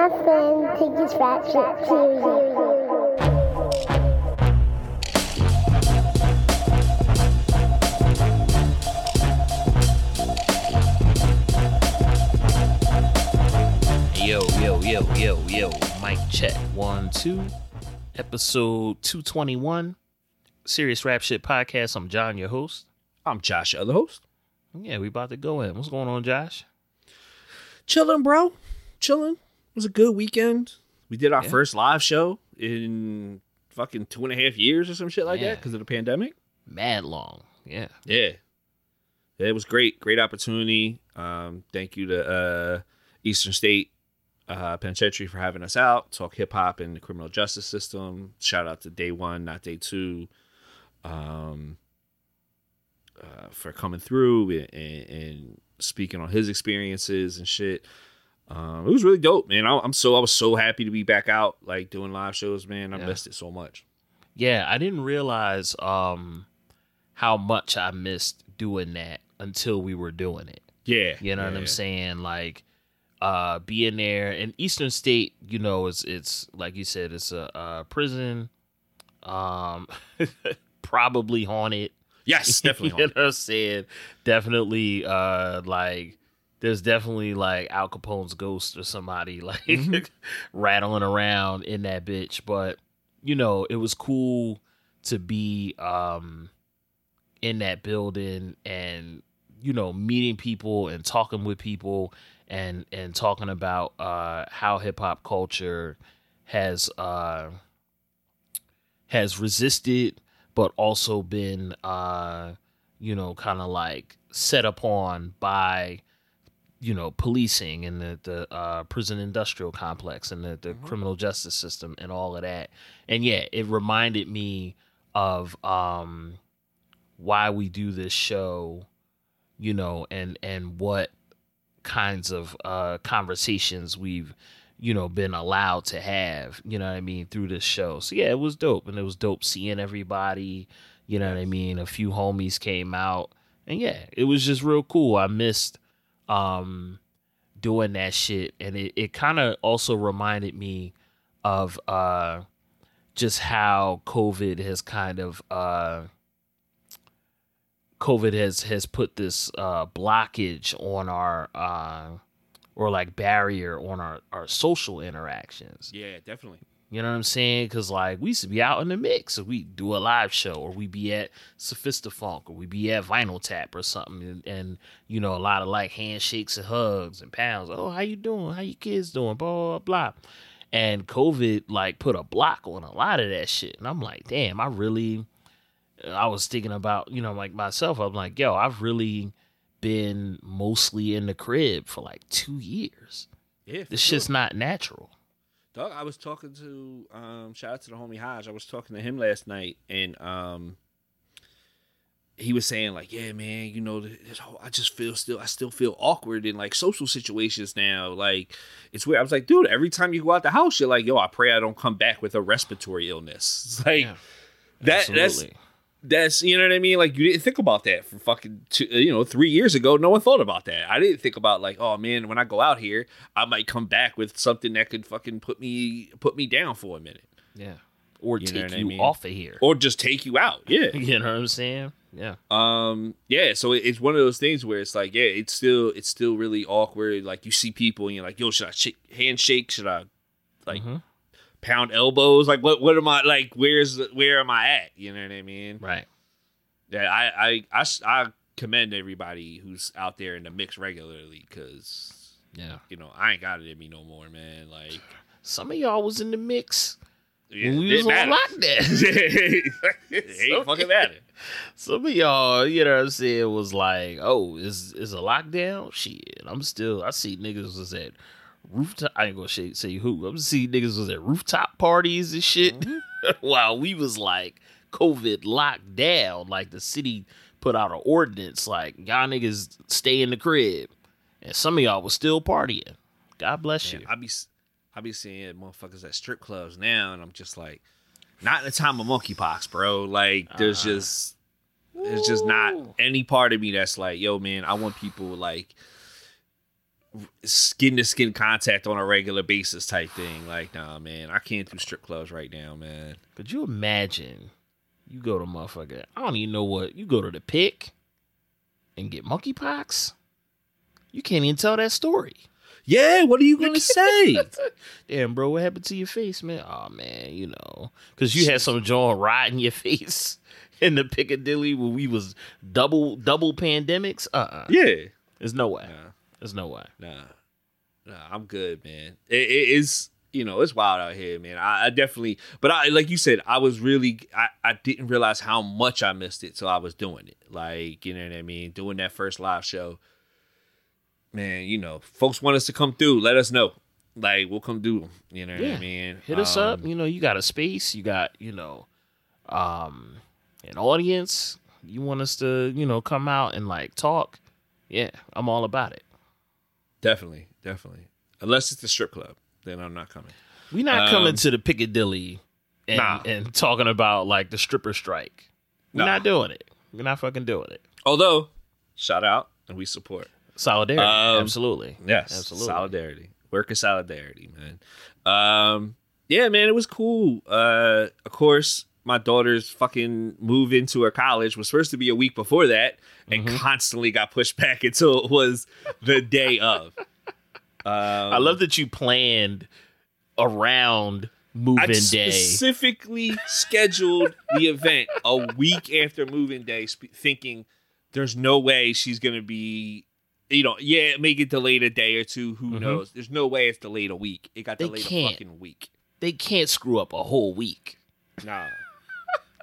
my friend take his rap shit serious. Yo, yo, yo, yo, yo. Mic check. One, two. Episode 221. Serious Rap Shit Podcast. I'm John, your host. I'm Josh, your other host. Yeah, we about to go in. What's going on, Josh? Chilling, bro. Chilling. It was a good weekend. We did our Yeah. first live show in fucking two and a half years or some shit like Yeah. that because of the pandemic. Mad long. Yeah. Yeah. Yeah, It was great. Great opportunity. Um, thank you to uh, Eastern State uh, Penitentiary for having us out. Talk hip hop and the criminal justice system. Shout out to day one, not day two. Um, uh, for coming through and, and, and speaking on his experiences and shit. Um, it was really dope, man. I, I'm so I was so happy to be back out, like doing live shows, man. I Yeah. missed it so much. Yeah, I didn't realize um how much I missed doing that until we were doing it. Yeah, You know what I'm saying? Like uh being there in Eastern State, you know, it's it's like you said, it's a, a prison, um probably haunted. Yes, definitely. you know what I'm saying? Definitely uh like there's definitely like Al Capone's ghost or somebody like Mhm. rattling around in that bitch. But you know, it was cool to be um in that building and you know meeting people and talking with people and and talking about uh how hip hop culture has uh has resisted but also been uh you know kind of like set upon by you know policing and the the uh, prison industrial complex and the, the criminal justice system and all of that. And yeah it reminded me of um why we do this show you know and and what kinds of uh conversations we've you know been allowed to have you know what i mean through this show. So yeah it was dope and it was dope seeing everybody you know what i mean? A few homies came out and yeah it was just real cool. I missed um doing that shit and it, it kind of also reminded me of uh just how covid has kind of uh covid has has put this uh blockage on our uh or like barrier on our our social interactions Yeah, definitely. You know what I'm saying? Because like we used to be out in the mix, or we do a live show, or we be at Sophistafunk, or we be at Vinyl Tap or something, and, and you know a lot of like handshakes and hugs and pounds. Oh, how you doing? How you kids doing? Blah blah. And COVID like put a block on a lot of that shit, and I'm like, damn, I really. I was thinking about you know like myself. I'm like, yo, I've really been mostly in the crib for like two years. Yeah, This sure. shit's not natural. Dog, I was talking to um shout out to the homie Hodge. I was talking to him last night and um he was saying like, yeah, man, you know, this whole, I just feel still I still feel awkward in like social situations now. Like it's weird. I was like, dude, every time you go out the house, you're like, yo, I pray I don't come back with a respiratory illness. It's like Yeah. that Absolutely. that's you know what I mean. Like you didn't think about that for fucking two, you know three years ago. No one thought about that. I didn't think about like, oh man, when I go out here, I might come back with something that could fucking put me put me down for a minute, Yeah. Or You take what I you mean? off of here. or just take you out. Yeah. you know what I'm saying? Yeah. Um. Yeah. So it- it's one of those things where it's like, yeah, it's still it's still really awkward. Like you see people and you're like, yo, should I shake, handshake? Should I like Mhm. Pound elbows? Like what? What am I like? Where's where am I at? You know what I mean? Right. Yeah, I I I, I commend everybody who's out there in the mix regularly because Yeah. you know I ain't got it in me no more, man. Like Some of y'all was in the mix yeah, we was on lockdown. it ain't fucking matter. Some of y'all, you know what I'm saying, was like, oh, is is a lockdown? Shit. I'm still I see niggas was at rooftop I ain't gonna say, say who. I'm see niggas was at rooftop parties and shit mm-hmm. while we was like COVID locked down. Like the city put out an ordinance like y'all niggas stay in the crib. And some of y'all was still partying. God bless Man, you. I be, I be seeing motherfuckers at strip clubs now, and I'm just like, not in the time of monkeypox, bro. Like, there's Uh-uh. just, there's just not any part of me that's like, yo, man, I want people like skin to skin contact on a regular basis type thing. Like, nah, man, I can't do strip clubs right now, man. Could you imagine? You go to motherfucker. I don't even know what. You go to the pick and get monkeypox. You can't even tell that story. Yeah, what are you gonna say? Damn, bro, what happened to your face, man? Oh man, you know, because you had some jaw rot in your face in the Piccadilly when we was double double pandemics. Uh, uh yeah, there's no way. There's no way. nah, nah. I'm good, man. It, it is, you know, it's wild out here, man. I, I definitely, but I, like you said, I was really, I, I didn't realize how much I missed it till I was doing it. Like, you know what I mean? Doing that first live show, man. You know, folks want us to come through. Let us know. Like, we'll come do. 'em, You know what I mean? Hit us up. Um, You know, you got a space. You got you know, um, an audience. You want us to you know come out and like talk? Yeah, I'm all about it. Definitely, definitely. Unless it's the strip club, then I'm not coming. We're not Um, coming to the Piccadilly and Nah. and talking about like the stripper strike. We're Nah. not doing it. We're not fucking doing it. Although, shout out and we support. Solidarity, Um, absolutely. Yes, Absolutely. Solidarity. Work of solidarity, man. Um, yeah, man, it was cool. Uh, of course, my daughter's fucking move into her college was supposed to be a week before that, and Mm-hmm. constantly got pushed back until it was the day of. Um, I love that you planned around moving day. specifically scheduled the event a week after moving day, sp- thinking there's no way she's gonna be, you know, yeah, it may get delayed a day or two. Who Mhm. knows? There's no way it's delayed a week. It got They delayed a fucking week. They can't screw up a whole week. Nah,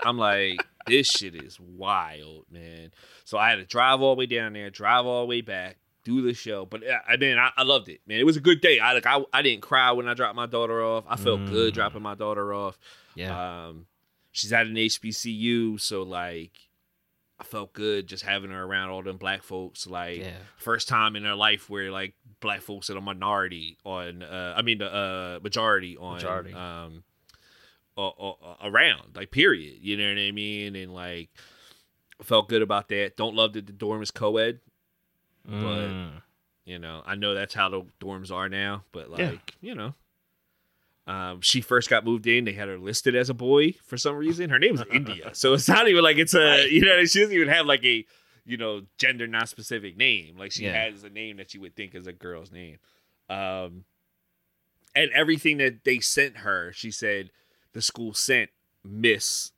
I'm like, this shit is wild, man. So I had to drive all the way down there, drive all the way back, do the show. But I mean, I, I loved it, man. It was a good day. I like, I, I didn't cry when I dropped my daughter off. I felt good Mm. dropping my daughter off. Yeah. Um, she's at an HBCU, so like, I felt good just having her around all them black folks. Like, yeah. first time in her life where like black folks are a minority on, uh, I mean, the uh, majority on, Majority. um, around, like, period. You know what I mean? And like, felt good about that. Don't love that the dorm is co-ed. Mm. You know, I know that's how the dorms are now, but like, Yeah. you know. Um, she first got moved in. They had her listed as a boy for some reason. Her name name's India, so it's not even like it's a you know she doesn't even have like a you know gender non specific name. Like she Yeah. has a name that you would think is a girl's name. Um, and everything that they sent her, she said the school sent Miss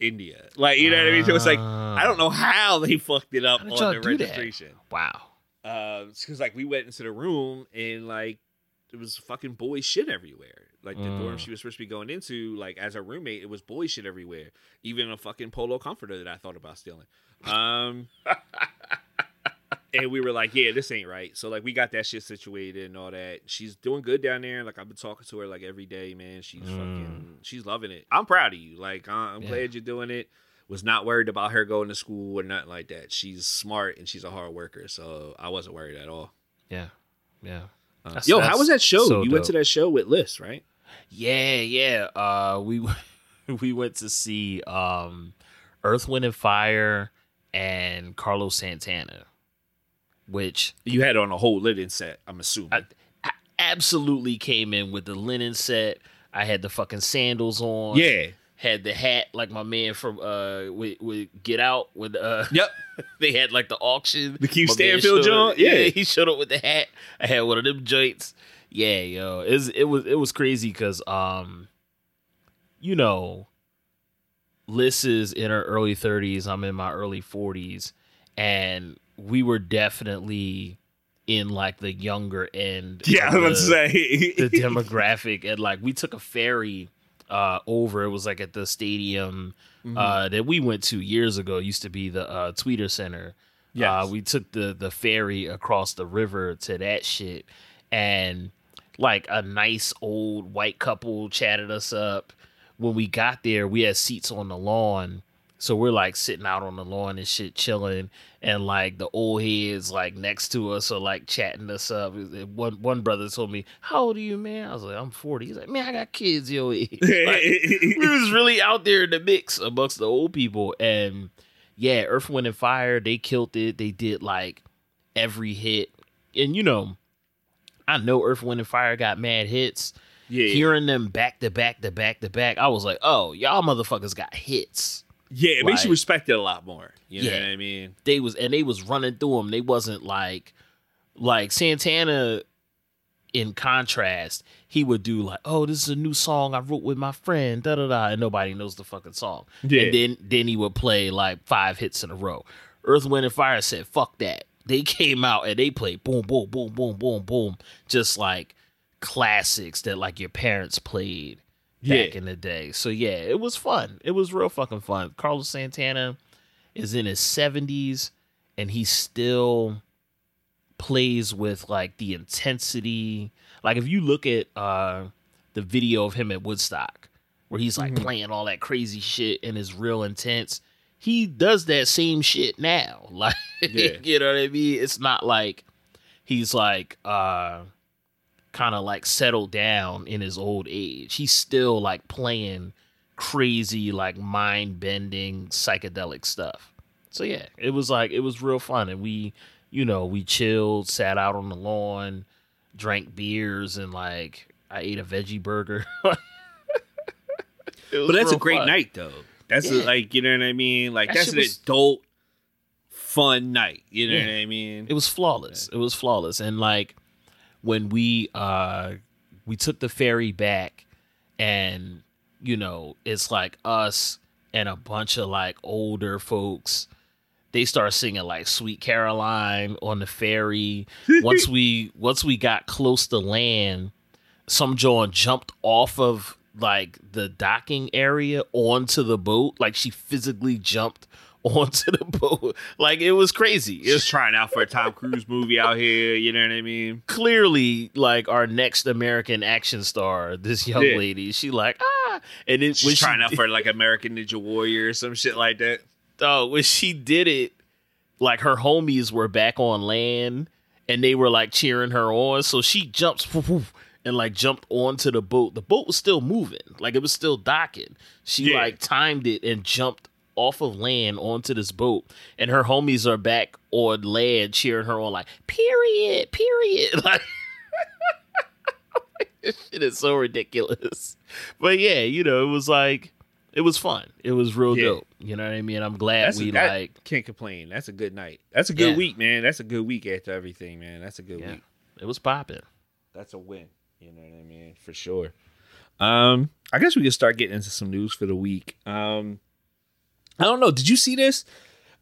India. Like you know what I mean? So it's like I don't know how they fucked it up on the do that? registration Wow. because like we went into the room and like it was fucking boy shit everywhere. Like the dorm Mm. she was supposed to be going into, like as a roommate, it was boy shit everywhere. Even a fucking polo comforter that I thought about stealing. Um, and we were like, yeah, this ain't right. So like we got that shit situated and all that. She's doing good down there. Like I've been talking to her like every day, man. She's Mm. fucking, she's loving it. I'm proud of you. Like I'm Yeah. glad you're doing it. Was not worried about her going to school or nothing like that. She's smart and she's a hard worker, so I wasn't worried at all. Yeah. Yeah. Uh, yo, how was that show? so you went to that show with Liz, right? Yeah, yeah. Uh we we went to see um Earth, Wind and Fire and Carlos Santana. Which You had on a whole linen set, I'm assuming. I, I absolutely came in with the linen set. I had the fucking sandals on. yeah. Had the hat like my man from uh with, with Get Out with uh Yep. they had like the auction. The Keith My Stanfield up- joint? Yeah. he showed up with the hat. I had one of them joints. Yeah, yo, it was it was it was crazy because um, you know, Liz is in her early thirties. I'm in my early forties, and we were definitely in like the younger end. Yeah, I gonna say. the demographic and like we took a ferry uh over it was like at the stadium Mm-hmm. uh that we went to years ago It used to be the uh tweeter center Yeah, uh we took the the ferry across the river to that shit and like a nice old white couple chatted us up when we got there we had seats on the lawn so we're like sitting out on the lawn and shit chilling and like the old heads like next to us are like chatting us up. One one brother told me how old are you man? I was like i'm 40 he's like man i got kids your age. Like, we was really out there in the mix amongst the old people. And yeah earth wind and fire they killed it. They did like every hit. And you know I know Earth, Wind, and Fire got mad hits. Yeah, Hearing them back to back to back to back, I was like, oh, y'all motherfuckers got hits. Yeah, it makes you respect it a lot more. You know Yeah. what I mean? They was and they was running through them. They wasn't like like Santana. In contrast, he would do like, "Oh, this is a new song I wrote with my friend," da da da, and nobody knows the fucking song. Yeah. And then then he would play like five hits in a row. Earth, Wind, and Fire said, "Fuck that." They came out and they played boom, boom, boom, boom, boom, boom, just like classics that like your parents played back in the day. So yeah, it was fun. It was real fucking fun. Carlos Santana is in his seventies and he still plays with like the intensity. Like if you look at uh the video of him at Woodstock where he's like Mhm. playing all that crazy shit and is real intense, he does that same shit now. Like Yeah. you know what I mean? It's not like he's like uh kind of like settled down in his old age. He's still like playing crazy, like mind bending psychedelic stuff. So yeah, it was like it was real fun, and we, you know, we chilled, sat out on the lawn, drank beers, and like I ate a veggie burger. But that's a great fun. night though. That's a, like you know what I mean. Like That that's an was- adult fun night. You know Yeah. what I mean? It was flawless. It was flawless. And like when we uh we took the ferry back and you know, it's like us and a bunch of like older folks. They start singing like Sweet Caroline on the ferry. once we once we got close to land, some John jumped off of like the docking area onto the boat. Like she physically jumped onto the boat. Like it was crazy. Just trying out for a Tom Cruise movie out here. You know what I mean? clearly like our next American action star, this young Yeah. lady. She like ah, and then She's she trying out did- for like American Ninja Warrior or some shit like that. oh, when she did it, like her homies were back on land and they were like cheering her on. So she jumps woof, woof, and like jumped onto the boat. The boat was still moving, like it was still docking. She Yeah. like timed it and jumped off of land onto this boat, and her homies are back on land cheering her on, like period, period, like. this shit is so ridiculous. But yeah, you know, it was like it was fun. It was real Yeah. dope. You know what I mean? I'm glad That's we a, like can't complain. That's a good night. That's a good Yeah. week, man. That's a good week after everything, man. That's a good Yeah. week. it was popping. That's a win. You know what I mean? For sure. Um, I guess we can start getting into some news for the week. Um, I don't know. Did you see this?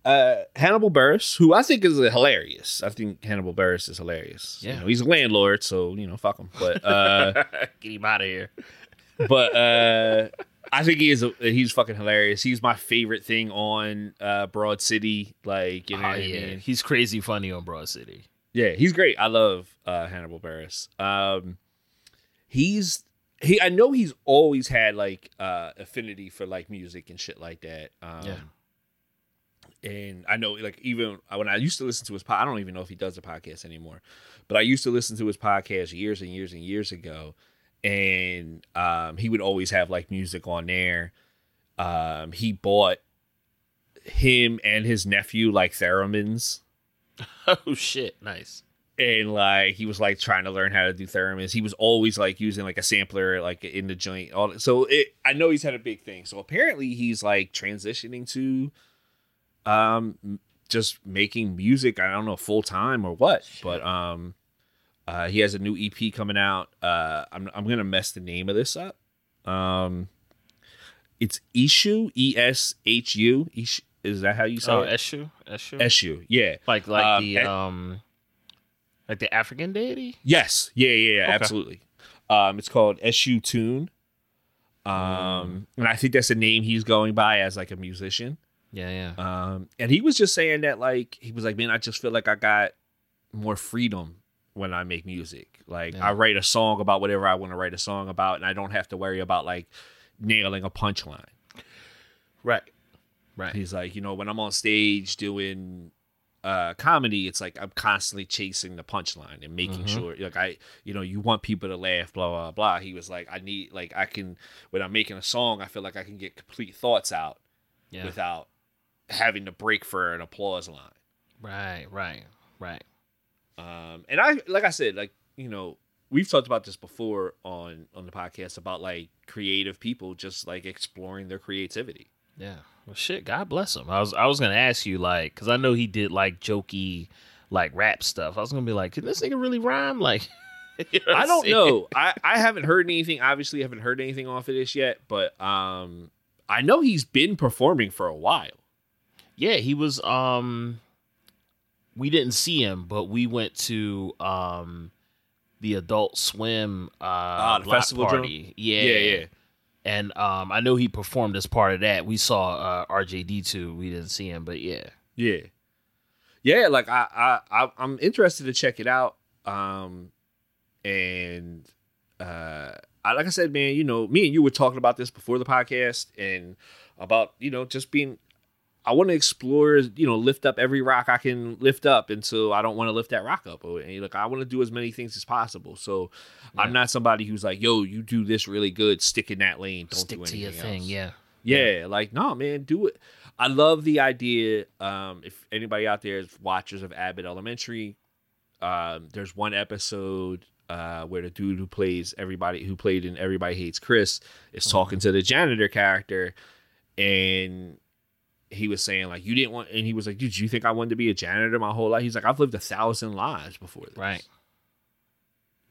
Uh, Hannibal Buress, who I think is hilarious. I think Hannibal Buress is hilarious. You Yeah. know, he's a landlord, so you know, fuck him. But uh, Get him out of here. but uh, I think he is. A, he's fucking hilarious. He's my favorite thing on uh, Broad City. Like you know Oh, what I yeah. mean? He's crazy funny on Broad City. Yeah, he's great. I love uh, Hannibal Buress. Um, he's he. I know he's always had like uh, affinity for like music and shit like that. Um, Yeah. And I know, like, even when I used to listen to his pod, I don't even know if he does a podcast anymore, but I used to listen to his podcast years and years and years ago, and um, he would always have like music on there. Um, he bought him and his nephew like theremins Oh shit. Nice. And like he was like trying to learn how to do theremins. He was always like using like a sampler like in the joint. All so it. I know he's had a big thing. So apparently he's like transitioning to, um, just making music. I don't know full time or what, but um, uh, he has a new EP coming out. Uh, I'm I'm gonna mess the name of this up. Um, it's Ishu E S H U. Is that how you say Oh, it? Eshu. Eshu. Eshu. Yeah. like like um, the um like the African deity? Yes. Yeah, yeah, yeah, Okay. absolutely. Um, it's called SU Tune. Um, Mm. and I think that's the name he's going by as like a musician. Yeah, yeah. Um, and he was just saying that like he was like, man, I just feel like I got more freedom when I make music. Like Yeah. I write a song about whatever I want to write a song about, and I don't have to worry about like nailing a punchline. Right. Right. He's like, you know, when I'm on stage doing uh comedy, it's like I'm constantly chasing the punchline and making Mhm. sure like I you know, you want people to laugh, blah blah blah. He was like, I need like I can when I'm making a song, I feel like I can get complete thoughts out Yeah. without having to break for an applause line. Right, right, right. Um and I like I said, like you know, we've talked about this before on on the podcast about like creative people just like exploring their creativity. Yeah. Well, shit. God bless him. I was I was gonna ask you like, cause I know he did like jokey, like rap stuff. I was gonna be like, can this nigga really rhyme? Like, you know I don't saying? know. I I haven't heard anything. Obviously, haven't heard anything off of this yet. But um, I know he's been performing for a while. Yeah, he was. Um, we didn't see him, but we went to um the Adult Swim uh Ah, the festival party. Yeah, Yeah, yeah. And um, I know he performed as part of that. We saw uh, RJD2. We didn't see him, but yeah, Yeah, yeah. Like I, I, I I'm interested to check it out. Um, and uh, I, like I said, man, you know, me and you were talking about this before the podcast, and about you know just being. I want to explore, you know, lift up every rock I can lift up until I don't want to lift that rock up. And like I want to do as many things as possible. So I'm not somebody who's like, "Yo, you do this really good. Stick in that lane. Don't stick do to your thing. else." Yeah, Yeah, like no, man, do it. I love the idea. Um, if anybody out there is watchers of Abbott Elementary, um, there's one episode uh, where the dude who plays everybody who played in Everybody Hates Chris is talking to the janitor character, and he was saying like, "You didn't want," and he was like, "Dude, you think I wanted to be a janitor my whole life?" He's like, "I've lived a thousand lives before this." right.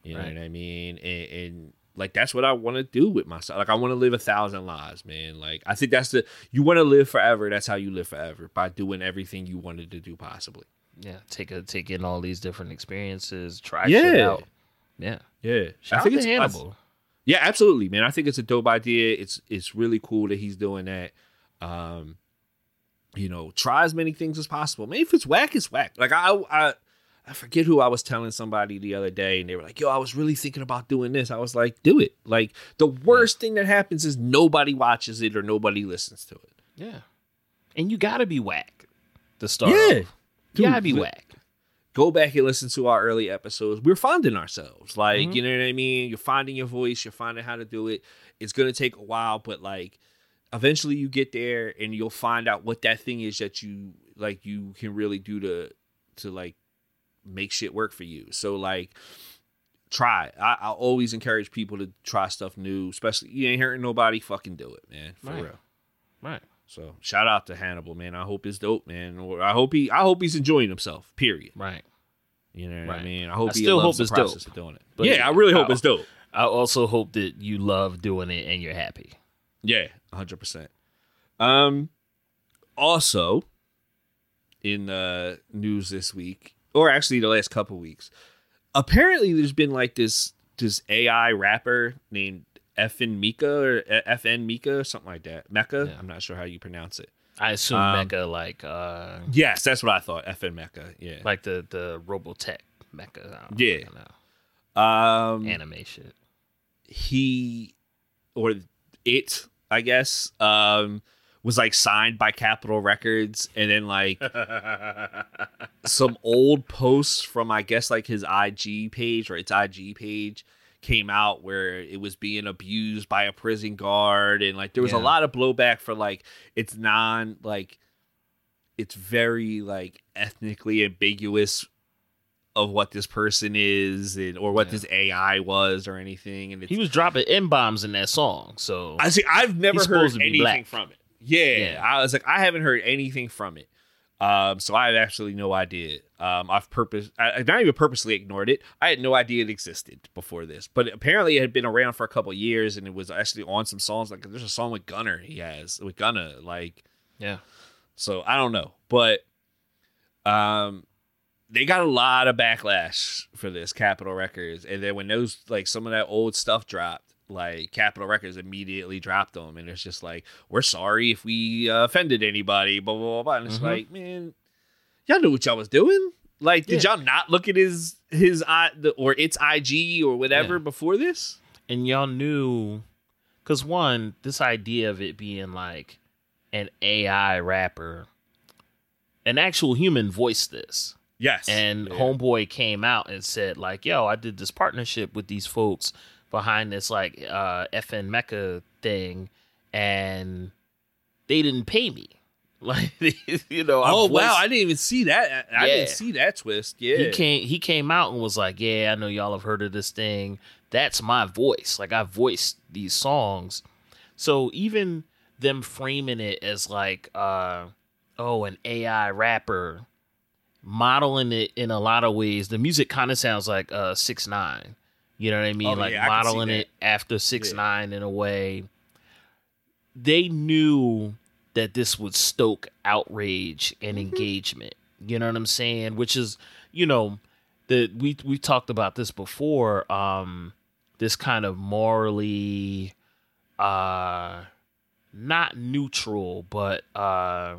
You know what I mean? And, and like that's what I want to do with myself. Like I want to live a thousand lives, man. Like I think that's the you want to live forever. That's how you live forever by doing everything you wanted to do possibly. Yeah, take a take in all these different experiences. Try Yeah. shit out. Yeah, Yeah, shout I think it's Hannibal. yeah, absolutely, man. I think it's a dope idea. It's it's really cool that he's doing that. Um, you know, try as many things as possible. Man, if it's whack, it's whack. Like I I I forget who I was telling somebody the other day, and they were like, "Yo, I was really thinking about doing this." I was like, "Do it." Like the worst thing that happens is nobody watches it or nobody listens to it. Yeah, and you gotta be whack to start. Yeah. you gotta be whack. go back and listen to our early episodes. We're finding ourselves. Like, Mhm. you know what I mean? You're finding your voice, you're finding how to do it. It's gonna take a while, but like eventually you get there and you'll find out what that thing is that you like you can really do to to like make shit work for you. So like try. I, I always encourage people to try stuff new, especially you ain't hurting nobody, fucking do it, man. For Right. real. Right. So shout out to Hannibal, man. I hope it's dope, man. Or I hope he I hope he's enjoying himself. Period. Right. You know what Right. I mean? I hope I he still hope the it's dope. of doing it. But yeah, I really hope I- it's dope. I also hope that you love doing it and you're happy. Yeah, hundred percent. Um, also, in the news this week, or actually the last couple weeks, apparently there's been like this this AI rapper named FN Mika or FN Mika or something like that. Mecca. Yeah. I'm not sure how you pronounce it. I assume Um, Mecca like uh Yes, that's what I thought. FN Meka. Yeah. like the the Robotech mecha. Yeah. Um, Anime shit. he or it i guess um was like signed by capitol records and then like some old posts from i guess like his ig page or its ig page came out where it was being abused by a prison guard and like there was a lot of blowback for like it's non like it's very like ethnically ambiguous of what this person is and or what Yeah. this AI was or anything and He was dropping M bombs in that song, so I see I've never heard supposed to be anything black. from it. Yeah, Yeah. I was like I haven't heard anything from it. Um, so I have absolutely no idea. Um, I've purpose, I, I not even purposely ignored it. I had no idea it existed before this, but apparently it had been around for a couple years, and it was actually on some songs. Like there's a song with Gunna he has with Gunna, like yeah. so I don't know, but um, they got a lot of backlash for this Capitol Records, and then when those like some of that old stuff dropped, like Capitol Records immediately dropped them, and it's just like we're sorry if we uh, offended anybody, blah blah blah. And it's Mhm. like, man, y'all knew what y'all was doing. Like, did y'all not look at his his i the, or its IG or whatever Yeah. before this? And y'all knew cuz one, this idea of it being like an AI rapper an actual human voiced this. Yes, And Yeah. Homeboy came out and said, like, yo, I did this partnership with these folks behind this like uh FN Meka thing and they didn't pay me. Like you know, I oh voiced- wow, I didn't even see that. I I Yeah. didn't see that twist. Yeah, he came he came out and was like, "Yeah, I know y'all have heard of this thing. That's my voice. Like I voiced these songs." So even them framing it as like, uh, oh, an AI rapper, modeling it in a lot of ways. The music kind of sounds like uh six nine. You know what I mean? Oh, like yeah, I modeling it after six Yeah. nine in a way. They knew that this would stoke outrage and Mm-hmm. engagement. You know what I'm saying? Which is, you know, the we we talked about this before. Um, this kind of morally, uh, not neutral, but uh,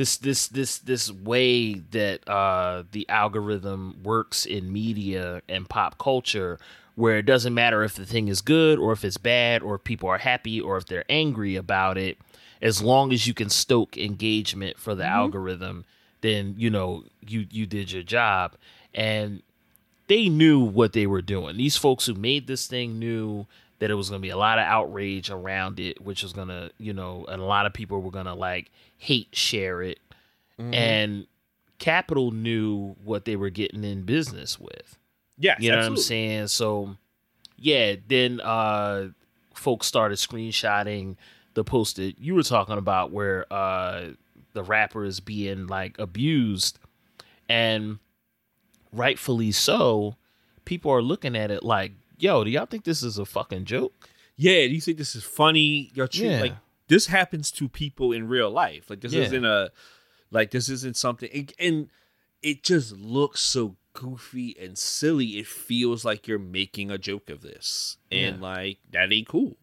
this this this this way that uh the algorithm works in media and pop culture where it doesn't matter if the thing is good or if it's bad or if people are happy or if they're angry about it as long as you can stoke engagement for the algorithm then you know you you did your job. And they knew what they were doing. These folks who made this thing knew that it was going to be a lot of outrage around it which was going to you know and a lot of people were going to like hate share it Mm-hmm. and Capitol knew what they were getting in business with yes, you know what I'm saying? So yeah, then uh folks started screenshotting the post that you were talking about where uh the rapper is being like abused and rightfully so, people are looking at it like, yo, do y'all think this is a fucking joke? Yeah, do you think this is funny? You're treat, Yeah. like this happens to people in real life. Like this Yeah. isn't a like this isn't something and, and it just looks so goofy and silly. It feels like you're making a joke of this. And Yeah. like that ain't cool.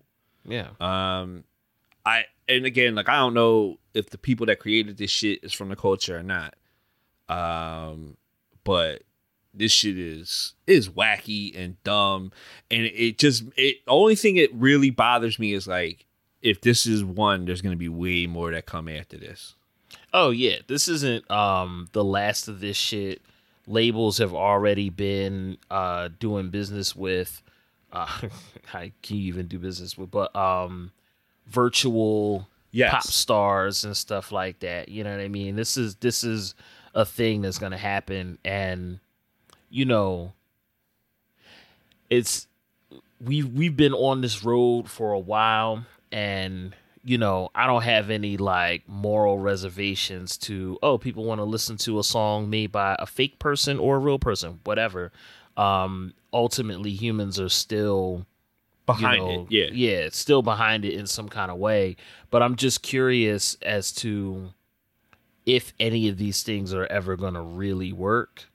Yeah. Um I and again, like I don't know if the people that created this shit is from the culture or not. Um but this shit is is wacky and dumb and it, just it only thing it really bothers me is like if this is one there's going to be way more that come after this Oh yeah, this isn't um the last of this shit. Labels have already been uh doing business with uh I can you even do business with but um virtual Yes. pop stars and stuff like that. You know what I mean? This is this is a thing that's gonna happen and you know it's we we've been on this road for a while and you know i don't have any like moral reservations to oh people want to listen to a song made by a fake person or a real person whatever. Um ultimately humans are still behind you know, it yeah. yeah it's still behind it in some kind of way. But i'm just curious as to if any of these things are ever going to really work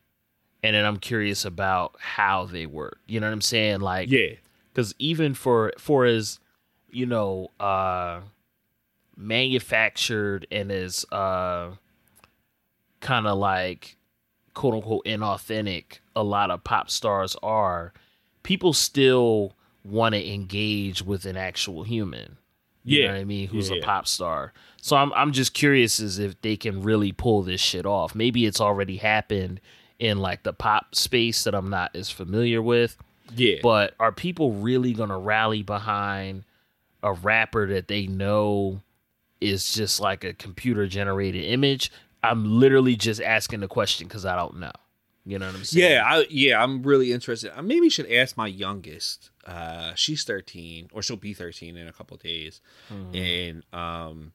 and then i'm curious about how they work. You know what i'm saying? Like yeah. because even for for as you know uh manufactured and as uh kind of like quote unquote inauthentic a lot of pop stars are people still want to engage with an actual human. You Yeah. know what i mean? Who's Yeah, a pop star. So i'm i'm just curious as if they can really pull this shit off. Maybe it's already happened in like the pop space that i'm not as familiar with yeah but are people really gonna rally behind a rapper that they know is just like a computer generated image? I'm literally just asking the question because I don't know. You know what I'm saying? yeah I, yeah i'm really interested i maybe should ask my youngest uh she's 13 or she'll be 13 in a couple days Mhm. and um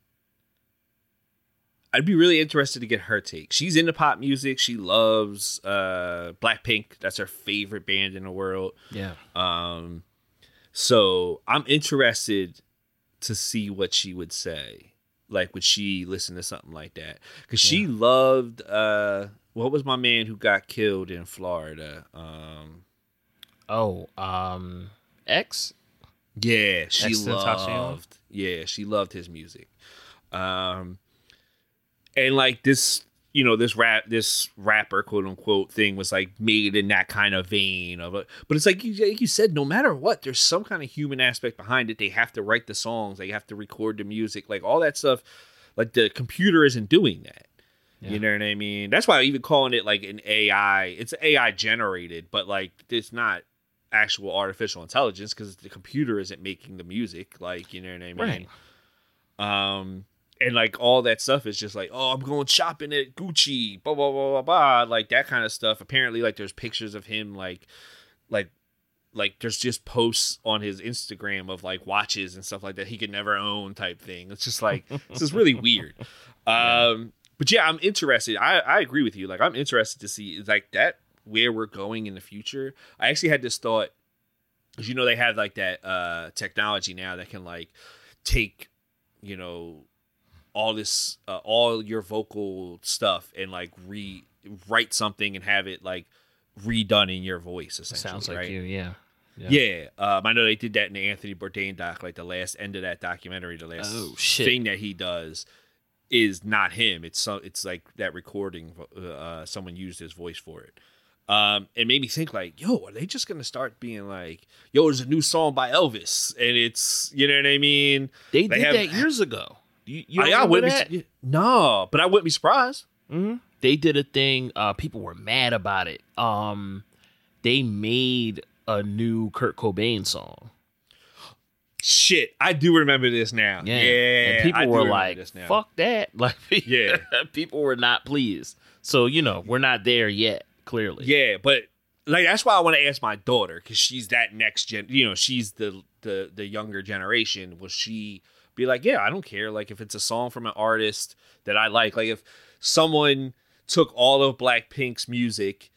I'd be really interested to get her take. She's into pop music. She loves uh Blackpink. That's her favorite band in the world. yeah. Um so I'm interested to see what she would say. Like would she listen to something like that? Cuz she Yeah. loved uh what was my man who got killed in Florida? Um Oh, um, X. Yeah, she XXXTentacion? loved. Yeah, she loved his music. Um, and like this, you know, this rap, this rapper, quote unquote, thing was like made in that kind of vein of it. But it's like you, like you said, no matter what, there's some kind of human aspect behind it. They have to write the songs, they have to record the music, like all that stuff. Like the computer isn't doing that. Yeah. You know what I mean? That's why I'm even calling it like an AI, it's AI generated, but like it's not actual artificial intelligence because the computer isn't making the music. Like, you know what I mean? Right. Um, and like all that stuff is just like, oh, I'm going shopping at Gucci, blah blah blah blah blah, like that kind of stuff. Apparently, like there's pictures of him like, like, like there's just posts on his Instagram of like watches and stuff like that he could never own type thing. It's just like this is really weird. Um, but yeah, I'm interested. I I agree with you. Like I'm interested to see like that where we're going in the future. I actually had this thought because you know they have like that uh technology now that can like take you know all this uh, all your vocal stuff and like re write something and have it like redone in your voice essentially Sounds like right? you, yeah. yeah, um, i know they did that in the anthony bourdain doc like the last end of that documentary the last Oh, thing that he does is not him it's so it's like that recording uh, someone used his voice for it um, it made me think like, yo, are they just gonna start being like, yo, there's a new song by Elvis, and it's, you know what I mean? They, They did have- that years ago. You, you I, I wouldn't that? be, no, but I wouldn't be surprised. hmm They did a thing. Uh, people were mad about it. Um, they made a new Kurt Cobain song. Shit, I do remember this now. Yeah, and people I were like, this now. "Fuck that!" Like, Yeah. people were not pleased. So you know, we're not there yet. Clearly, Yeah, but like that's why I want to ask my daughter because she's that next gen. You know, she's the the the younger generation. Will she be like, yeah, I don't care. Like if it's a song from an artist that I like, like if someone took all of Blackpink's music,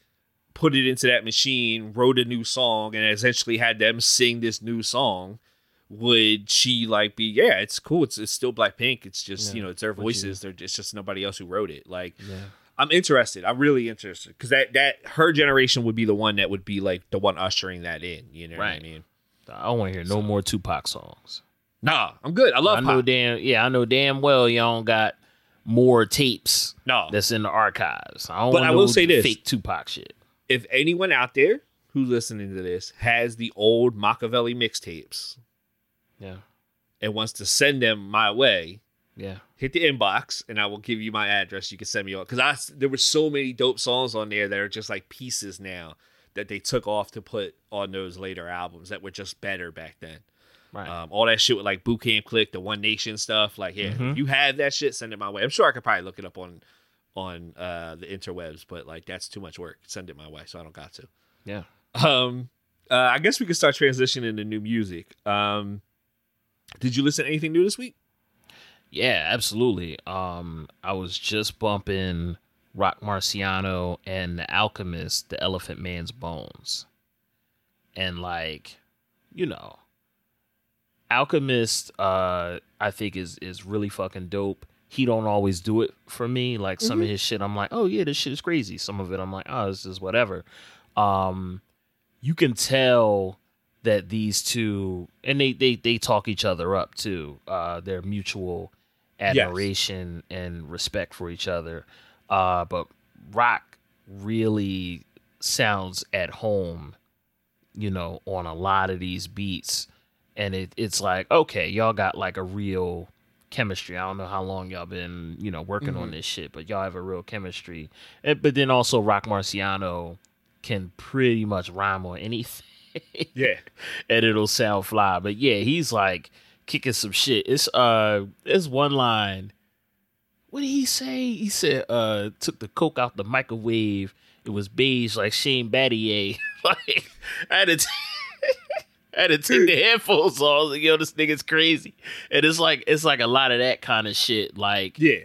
put it into that machine, wrote a new song, and essentially had them sing this new song. Would she like be? Yeah, it's cool. It's, it's still Blackpink. It's just Yeah. you know, it's their voices. They're it's just nobody else who wrote it. Like yeah. I'm interested. I'm really interested because that that her generation would be the one that would be like the one ushering that in. You know what I mean? I don't want to hear no more Tupac songs. Nah, I'm good. I love I know pop. damn, yeah, I know damn well y'all don't got more tapes No, that's in the archives. I don't But want I will say this. fake Tupac shit. if anyone out there who's listening to this has the old Machiavelli mixtapes Yeah, and wants to send them my way, yeah. hit the inbox and I will give you my address. You can send me all because I there were so many dope songs on there that are just like pieces now that they took off to put on those later albums that were just better back then. Right. Um, all that shit with like Boot Camp Click, the One Nation stuff. Like, yeah, Mhm. if you have that shit, send it my way. I'm sure I could probably look it up on on uh, the interwebs, but like that's too much work. Send it my way, so I don't got to. yeah. Um, uh, I guess we could start transitioning to new music. Um, did you listen to anything new this week? Yeah, absolutely. Um, I was just bumping Rock Marciano and The Alchemist, The Elephant Man's Bones. And like, you know, Alchemist uh I think is is really fucking dope. He don't always do it for me. Like some of his shit I'm like, "Oh yeah, this shit is crazy." Some of it I'm like, "Oh, this is whatever." Um you can tell that these two and they they they talk each other up too. Uh their mutual admiration and respect for each other. Uh but Rock really sounds at home, you know, on a lot of these beats. And it, it's like, okay, y'all got like a real chemistry. I don't know how long y'all been, you know, working on this shit, but y'all have a real chemistry. And, but then also Rock Marciano can pretty much rhyme on anything Yeah, and it'll sound fly. But yeah, he's like kicking some shit. It's uh it's one line. What did he say? He said uh took the coke out the microwave. It was beige like Shane Battier. like I had to t- had to take the headphones off. I was like, yo, this nigga's crazy. And it's like it's like a lot of that kind of shit. Like yeah,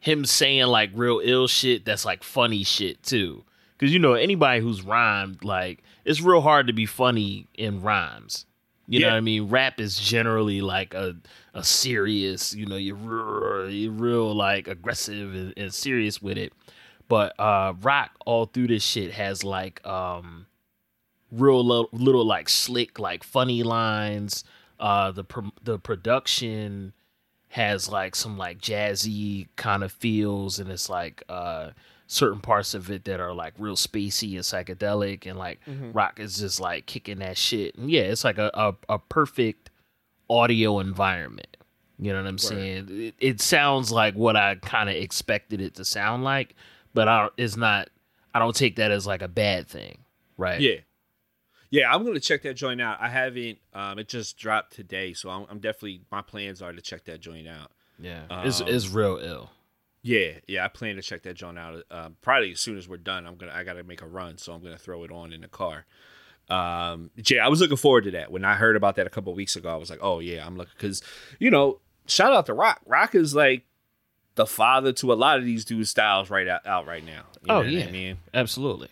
him saying like real ill shit that's like funny shit too. Cause you know, anybody who's rhymed, like, it's real hard to be funny in rhymes. You know what I mean? Rap is generally like a a serious, you know, you're real, you're real like aggressive and, and serious with it. But uh rock all through this shit has like um real little, little like slick like funny lines. Uh the pro- the production has like some like jazzy kind of feels and it's like uh certain parts of it that are like real spacey and psychedelic and like rock is just like kicking that shit. And yeah it's like a, a, a perfect audio environment. You know what i'm saying? It, it sounds like what i kind of expected it to sound like but I, it's not i don't take that as like a bad thing right? Yeah, yeah. I'm gonna check that joint out. I haven't. Um, it just dropped today, so I'm, I'm definitely my plans are to check that joint out. Yeah, it's Um, it's real ill. Yeah, yeah, I plan to check that joint out. Uh, probably as soon as we're done, I'm gonna I gotta make a run, so I'm gonna throw it on in the car. Um, Jay, I was looking forward to that. When I heard about that a couple weeks ago, I was like, oh yeah, I'm looking because you know, shout out to Rock. Rock is like the father to a lot of these dudes' styles right out, out right now. You Oh, know what yeah. I mean. Absolutely.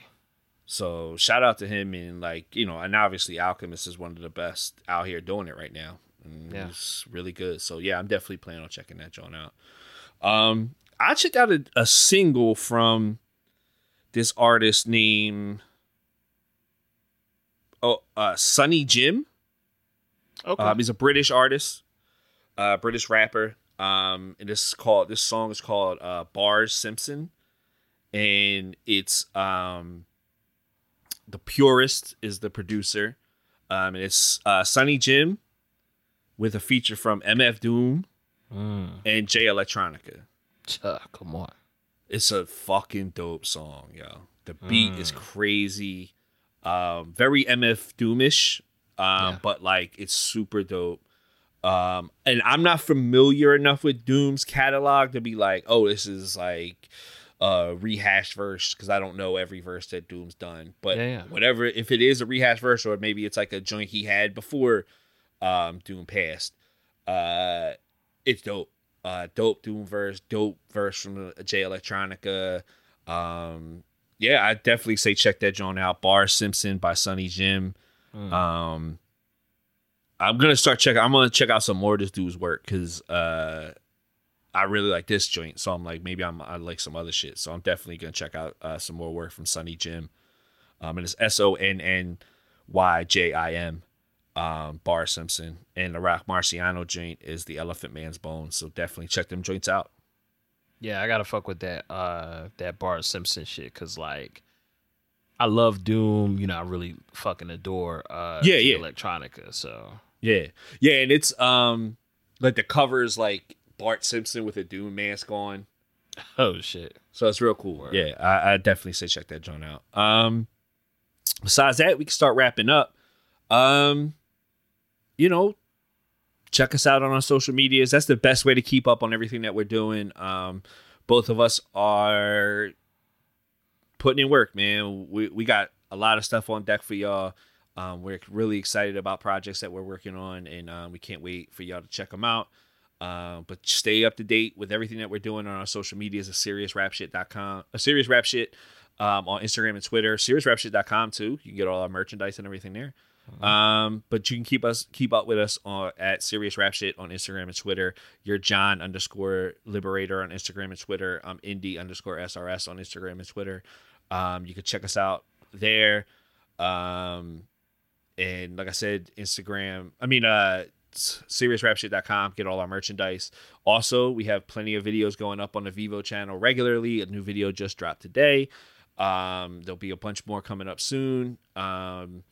So shout out to him and like you know, and obviously Alchemist is one of the best out here doing it right now. And Yeah. it's really good. So yeah, I'm definitely planning on checking that joint out. Um, I checked out a, a single from this artist named oh uh Sonny Jim. Okay. Um, he's a British artist, uh, British rapper. Um, and this is called this song is called uh, Bars Simpson, and it's um, the Purist is the producer, um, it's uh, Sonny Jim with a feature from MF Doom Mm. and Jay Electronica. Uh, come on. It's a fucking dope song, yo. The beat is Mm. crazy, um, very MF Doomish, um, Yeah. but like it's super dope. Um, and I'm not familiar enough with Doom's catalog to be like, oh, this is like a rehashed verse because I don't know every verse that Doom's done. But Yeah, yeah. whatever, if it is a rehashed verse or maybe it's like a joint he had before um, Doom passed, uh, it's dope. Uh, dope Doom verse, dope verse from Jay Electronica. Um, yeah, I definitely say check that joint out. Bar Simpson by Sonny Jim. Mm. Um, I'm gonna start checking. I'm gonna check out some more of this dude's work because uh, I really like this joint. So I'm like, maybe I'm I like some other shit. So I'm definitely gonna check out uh, some more work from Sonny Jim. Um, and it's S O N N Y J I M. Um, Bar Simpson and the Roc Marciano joint is the Elephant Man's Bone. So definitely check them joints out. Yeah, I gotta fuck with that uh that Bar Simpson shit because like I love Doom, you know, I really fucking adore uh Yeah, yeah. Electronica, so Yeah, yeah, and it's um like the cover is like Bart Simpson with a Doom mask on. oh shit. So it's real cool. Word. Yeah, I, I definitely say check that joint out. Um, besides that, we can start wrapping up. Um, you know, check us out on our social medias. That's the best way to keep up on everything that we're doing. Um, both of us are putting in work, man. We we got a lot of stuff on deck for y'all. Um, we're really excited about projects that we're working on, and um, we can't wait for y'all to check them out. Um, but stay up to date with everything that we're doing on our social medias at seriousrapshit.com, a serious rap shit um, on Instagram and Twitter, seriousrapshit.com too. You can get all our merchandise and everything there. Um, but you can keep us keep up with us on at Serious Rap Shit on Instagram and Twitter. You're John underscore Liberator on Instagram and Twitter. I'm Indie underscore SRS on Instagram and Twitter. Um, you can check us out there. Um, and like I said, Instagram. I mean, uh, seriousrapshit.com. Get all our merchandise. Also, we have plenty of videos going up on the Vevo channel regularly. A new video just dropped today. Um, there'll be a bunch more coming up soon. Um,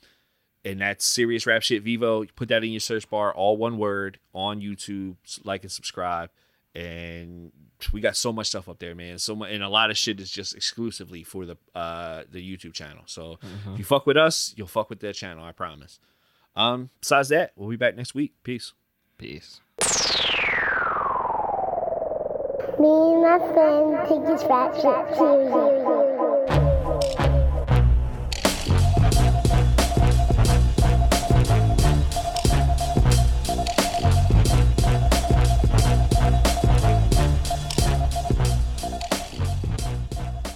and that's Serious Rap Shit Vevo. You put that in your search bar, all one word, on YouTube. Like and subscribe. And we got so much stuff up there, man. So much, and a lot of shit is just exclusively for the uh the YouTube channel. So if you fuck with us, you'll fuck with their channel. I promise. Um, besides that, we'll be back next week. Peace. Peace. Me and my friend take this rap shit seriously.